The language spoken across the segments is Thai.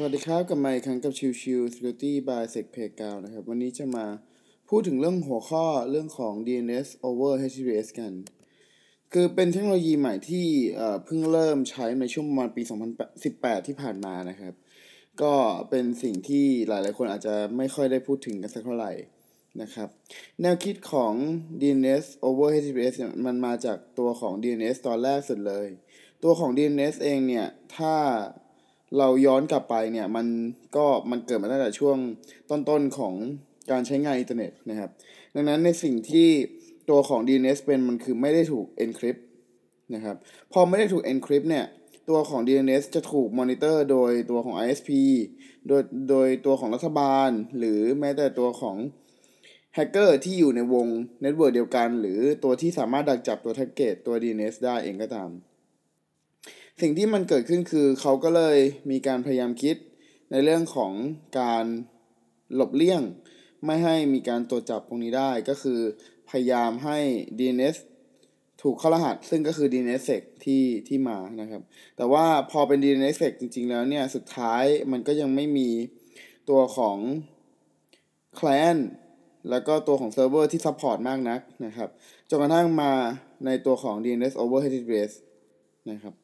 สวัสดีครับกับไมค์ครั้งกับชิวชิว Security by Sec Playground นะครับ วันนี้จะมาพูดถึงเรื่องหัวข้อเรื่องของ DNS over HTTPS กัน คือเป็นเทคโนโลยีใหม่ที่เพิ่งเริ่มใช้ในช่วงประมาณปี 2018 ที่ผ่านมานะครับ ก็เป็นสิ่งที่หลาย ๆ คนอาจจะไม่ค่อยได้พูดถึงกันสักเท่าไหร่นะครับ แนวคิดของ DNS over HTTPS มันมาจากตัวของ DNS ตอนแรกสุดเลย ตัวของ DNS เองเนี่ย ถ้า เราย้อนกลับไปเนี่ยมันก็มันเกิดมาตั้งแต่ช่วงต้นๆของการใช้งานอินเทอร์เน็ตนะครับ ดังนั้นในสิ่งที่ตัวของ DNS เป็นมันคือไม่ได้ถูก encrypt นะครับ พอไม่ได้ถูก encrypt เนี่ยตัวของ DNS จะถูกมอนิเตอร์โดยตัวของ ISP โดยโดยตัวของรัฐบาล หรือแม้แต่ตัวของแฮกเกอร์ที่อยู่ในวง network เดียวกัน หรือตัวที่สามารถดักจับตัวแท็กเกตตัว DNS ได้เองก็ตาม สิ่งที่มันเกิดขึ้นคือเขาก็เลยมีการพยายามคิดในเรื่องของการหลบเลี่ยง ไม่ให้มีการตรวจจับตรงนี้ได้ก็คือพยายามให้ DNS ถูกเข้ารหัส ซึ่งก็คือ DNSSEC ที่ที่มานะครับ แต่ว่าพอเป็น DNSSEC จริง ๆ แล้วเนี่ย สุดท้ายมันก็ยังไม่มีตัวของ client แล้วก็ตัวของเซิร์ฟเวอร์ที่ support มากนักนะครับ จนกระทั่งมาในตัวของ DNS over HTTPS นะครับ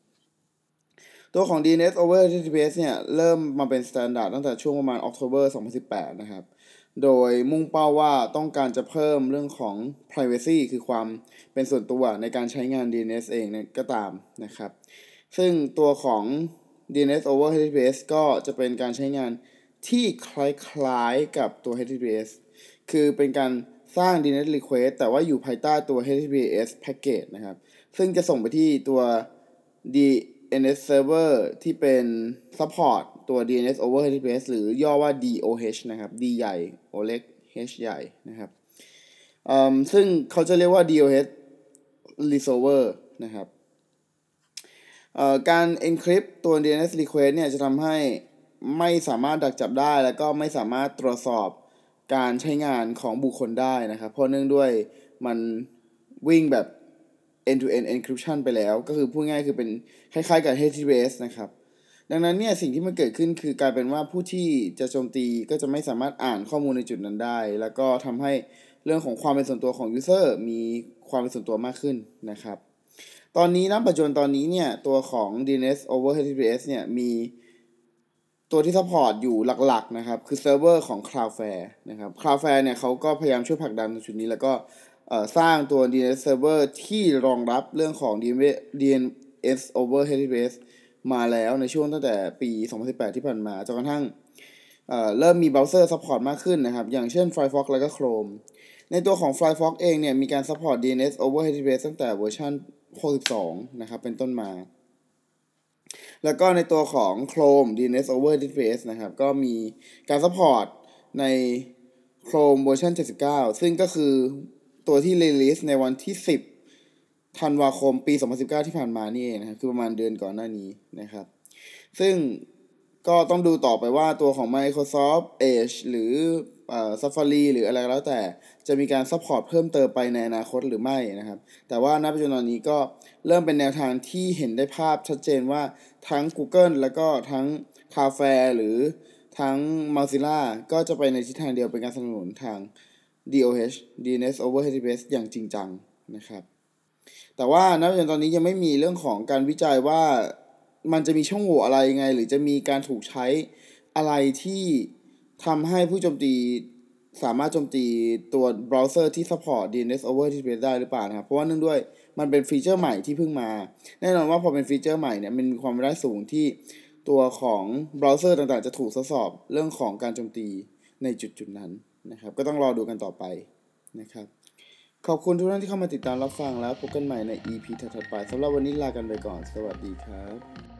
ตัวของ DNS over HTTPS เนี่ยเริ่มมาเป็นมาตรฐานตั้งแต่ช่วงประมาณ October 2018 นะครับ โดยมุ่งเป้าว่าต้องการจะเพิ่มเรื่องของ privacy คือความเป็นส่วนตัวในการใช้งาน DNS เองเนี่ยก็ตามนะครับ ซึ่งตัวของ DNS over HTTPS ก็จะเป็นการใช้งานที่คล้ายๆกับตัว HTTPS คือเป็นการสร้าง DNS request แต่ว่าอยู่ภายใต้ตัว HTTPS package นะครับ ซึ่งจะส่งไปที่ตัว D DNS server ที่เป็น support ตัว DNS over HTTPS หรือย่อว่า DOH นะครับ D ใหญ่ O เล็ก H ใหญ่นะครับซึ่งเขาจะเรียกว่า DOH resolver นะครับการ encrypt ตัว DNS request เนี่ยจะทำให้ไม่สามารถดักจับได้ แล้วก็ไม่สามารถตรวจสอบการใช้งานของบุคคลได้นะครับ เพราะเนื่องด้วยมันวิ่งแบบ end to end encryption ไปแล้ว ก็คือพูดง่ายคือเป็นคล้ายๆกับ HTTPS นะครับ ดังนั้นเนี่ยสิ่งที่มันเกิดขึ้นคือกลายเป็นว่าผู้ที่จะโจมตีก็จะไม่สามารถอ่านข้อมูลในจุดนั้นได้ แล้วก็ทำให้เรื่องของความเป็นส่วนตัวของ user มีความเป็นส่วนตัวมากขึ้นนะครับ ตอนนี้นะปัจจุบันตอนนี้เนี่ยตัวของ DNS over HTTPS เนี่ยมีตัวที่ support อยู่หลักๆนะครับ คือเซิร์ฟเวอร์ของ Cloudflare นะครับ Cloudflare เนี่ยเขาก็พยายามช่วยผลักดันจุดนี้แล้วก็ สร้างตัว DNS server ที่รองรับเรื่องของ DNS over HTTPS มาแล้วในช่วงตั้งแต่ปี 2018 ที่ผ่านมาจนกระทั่งเริ่มมีเบราว์เซอร์ support มากขึ้นนะครับ อย่างเช่น Firefox แล้วก็ Chrome ในตัวของ Firefox เองเนี่ย มีการ support DNS over HTTPS ตั้งแต่เวอร์ชัน62 นะครับ เป็นต้นมา แล้วก็ในตัวของ Chrome DNS over HTTPS นะครับ ก็มีการ support ใน Chrome เวอร์ชัน79 ซึ่งก็คือ ตัวที่ release ในวันที่ 10ธันวาคมปี 2019 ที่ผ่านมานี่เองนะครับคือประมาณเดือนก่อนหน้านี้นะครับ ซึ่งก็ต้องดูต่อไปว่าตัวของ Microsoft Edge หรืออ Safari หรืออะไรแล้วแต่จะมีการ support เพิ่มเติมไปในอนาคตหรือไม่นะครับ แต่ว่าณปัจจุบันนี้ก็เริ่มเป็นแนวทางที่เห็นได้ภาพชัดเจนว่าทั้ง Google แล้วก็ทั้ง c a f e หรือทั้ง Mozilla ก็จะไปในทิศทางเดียวเป็นการสนับสนุนทาง DOH DNS over HTTPS อย่างจริงจังนะครับ แต่ว่าณปัจจุบันตอนนี้ยังไม่มีเรื่องของการวิจัยว่ามันจะมีช่องโหว่อะไรยังไง หรือจะมีการถูกใช้อะไรที่ทำให้ผู้โจมตีสามารถโจมตีตัวเบราว์เซอร์ที่ support DNS over HTTPS ได้หรือเปล่านะครับ เพราะว่าเนื่องด้วยมันเป็น feature ใหม่ที่เพิ่งมา แน่นอนว่าพอเป็น feature ใหม่เนี่ยมันมีความได้สูงที่ตัวของเบราว์เซอร์ต่างๆ จะถูกทดสอบเรื่องของการโจมตีในจุดๆนั้น นะครับ ก็ต้องรอดูกันต่อไปนะครับ ขอบคุณทุกท่านที่เข้ามาติดตามรับฟังแล้วพบกันใหม่ใน EP ถัดๆไปสำหรับวันนี้ลากันไปก่อน สวัสดีครับ